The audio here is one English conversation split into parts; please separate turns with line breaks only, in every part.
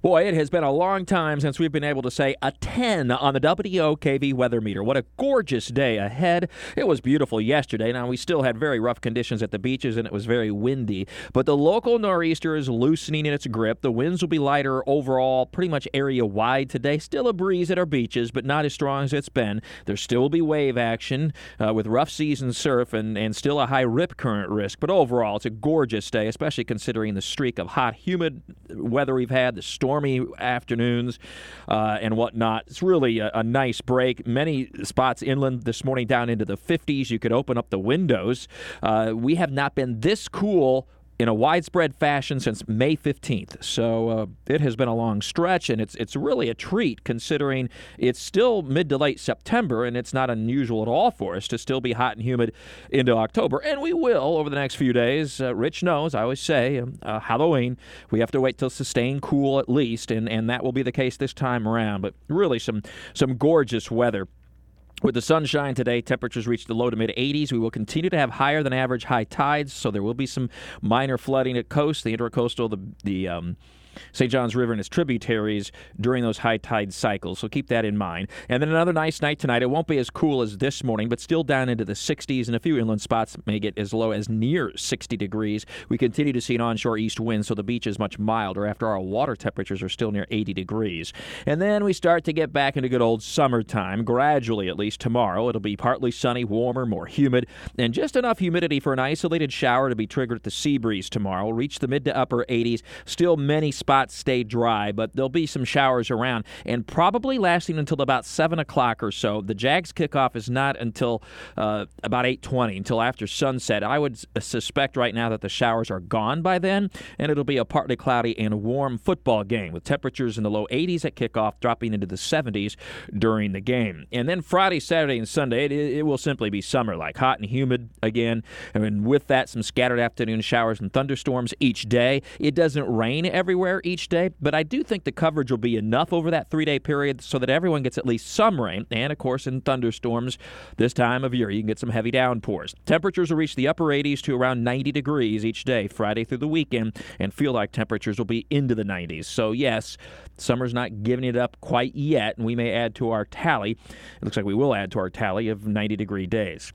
Boy, it has been a long time since we've been able to say a 10 on the WOKV weather meter. What a gorgeous day ahead. It was beautiful yesterday. Now, we still had very rough conditions at the beaches and it was very windy, but the local nor'easter is loosening in its grip. The winds will be lighter overall, pretty much area wide today. Still a breeze at our beaches, but not as strong as it's been. There still will be wave action uh, with rough season surf and, and still a high rip current risk. But overall, it's a gorgeous day, especially considering the streak of hot, humid weather we've had, the storm stormy afternoons uh, and whatnot. It's really a, a, nice break. Many spots inland this morning down into the 50s. You could open up the windows. Uh, we have not been this cool in a widespread fashion since May 15th. So uh, it has been a long stretch, and it's it's really a treat considering it's still mid to late September, and it's not unusual at all for us to still be hot and humid into October. And we will over the next few days. Uh, Rich knows, I always say, um, uh, Halloween, we have to wait till sustain cool at least, and, and that will be the case this time around. But really, some some gorgeous weather with the sunshine today, temperatures reach the low to mid 80s. We will continue to have higher than average high tides, so there will be some minor flooding at coast. The intercoastal, the the um, St. Johns River and its tributaries during those high tide cycles. So keep that in mind. And then another nice night tonight. It won't be as cool as this morning, but still down into the 60s, and a few inland spots may get as low as near 60 degrees. We continue to see an onshore east wind, so the beach is much milder after our water temperatures are still near 80 degrees. And then we start to get back into good old summertime, gradually at least tomorrow. It'll be partly sunny, warmer, more humid, and just enough humidity for an isolated shower to be triggered at the sea breeze tomorrow. Reach the mid to upper 80s. Still many spots spots stay dry, but there'll be some showers around and probably lasting until about 7 o'clock or so. The Jags kickoff is not until uh, about 8.20, until after sunset. I would suspect right now that the showers are gone by then, and it'll be a partly cloudy and warm football game with temperatures in the low 80s at kickoff, dropping into the 70s during the game. And then Friday, Saturday, and Sunday, it, it will simply be summer like, hot and humid again. And with that, some scattered afternoon showers and thunderstorms each day. It doesn't rain everywhere each day, but I do think the coverage will be enough over that three day period so that everyone gets at least some rain. And of course, in thunderstorms this time of year, you can get some heavy downpours. Temperatures will reach the upper 80s to around 90 degrees each day, Friday through the weekend, and feel like temperatures will be into the 90s. So, yes, summer's not giving it up quite yet, and we may add to our tally. It looks like we will add to our tally of 90 degree days.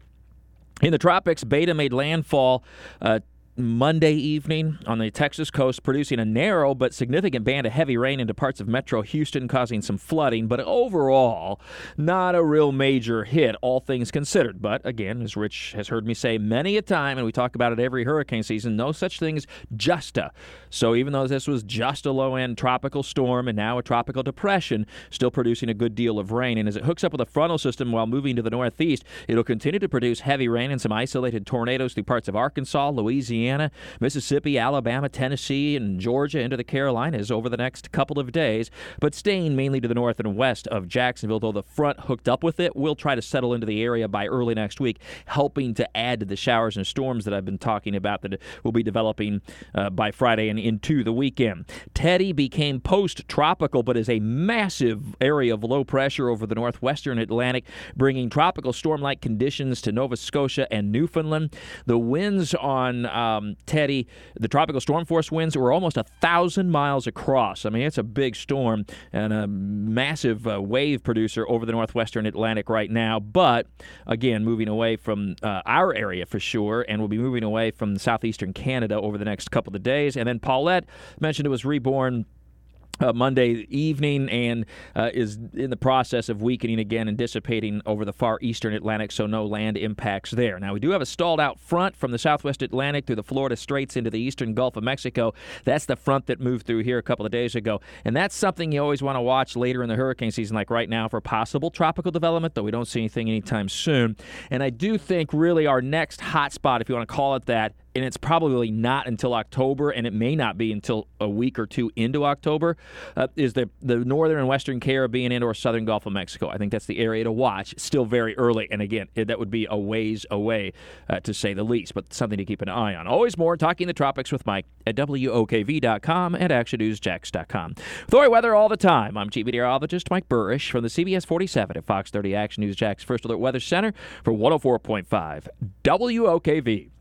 In the tropics, Beta made landfall uh, Monday evening on the Texas coast, producing a narrow but significant band of heavy rain into parts of metro Houston, causing some flooding. But overall, not a real major hit, all things considered. But again, as Rich has heard me say many a time, and we talk about it every hurricane season, no such thing as just a. So even though this was just a low end tropical storm and now a tropical depression, still producing a good deal of rain. And as it hooks up with a frontal system while moving to the northeast, it'll continue to produce heavy rain and some isolated tornadoes through parts of Arkansas, Louisiana Louisiana, Mississippi, Alabama, Tennessee, and Georgia into the Carolinas over the next couple of days, but staying mainly to the north and west of Jacksonville, though the front hooked up with it will try to settle into the area by early next week, helping to add to the showers and storms that I've been talking about that will be developing uh, by Friday and into the weekend. Teddy became post tropical, but is a massive area of low pressure over the northwestern Atlantic, bringing tropical storm like conditions to Nova Scotia and Newfoundland. The winds on uh, um, Teddy, the tropical storm force winds were almost a thousand miles across. I mean, it's a big storm and a massive uh, wave producer over the northwestern Atlantic right now. But again, moving away from uh, our area for sure, and we'll be moving away from southeastern Canada over the next couple of days. And then Paulette mentioned it was reborn uh, Monday evening and uh, is in the process of weakening again and dissipating over the far eastern Atlantic, so no land impacts there. Now, we do have a stalled out front from the southwest Atlantic through the Florida Straits into the eastern Gulf of Mexico. That's the front that moved through here a couple of days ago. And that's something you always want to watch later in the hurricane season, like right now, for possible tropical development, though we don't see anything anytime soon. And I do think really our next hot spot, if you want to call it that, and it's probably not until October, and it may not be until a week or two into October, uh, is the, the northern and western Caribbean and or southern Gulf of Mexico. I think that's the area to watch. Still very early, and again, it, that would be a ways away, uh, to say the least, but something to keep an eye on. Always more Talking the Tropics with Mike at WOKV.com and ActionNewsJax.com. With weather all the time, I'm Chief Meteorologist Mike Buresh from the CBS 47 at Fox 30 Action News Jax First Alert Weather Center for 104.5 WOKV.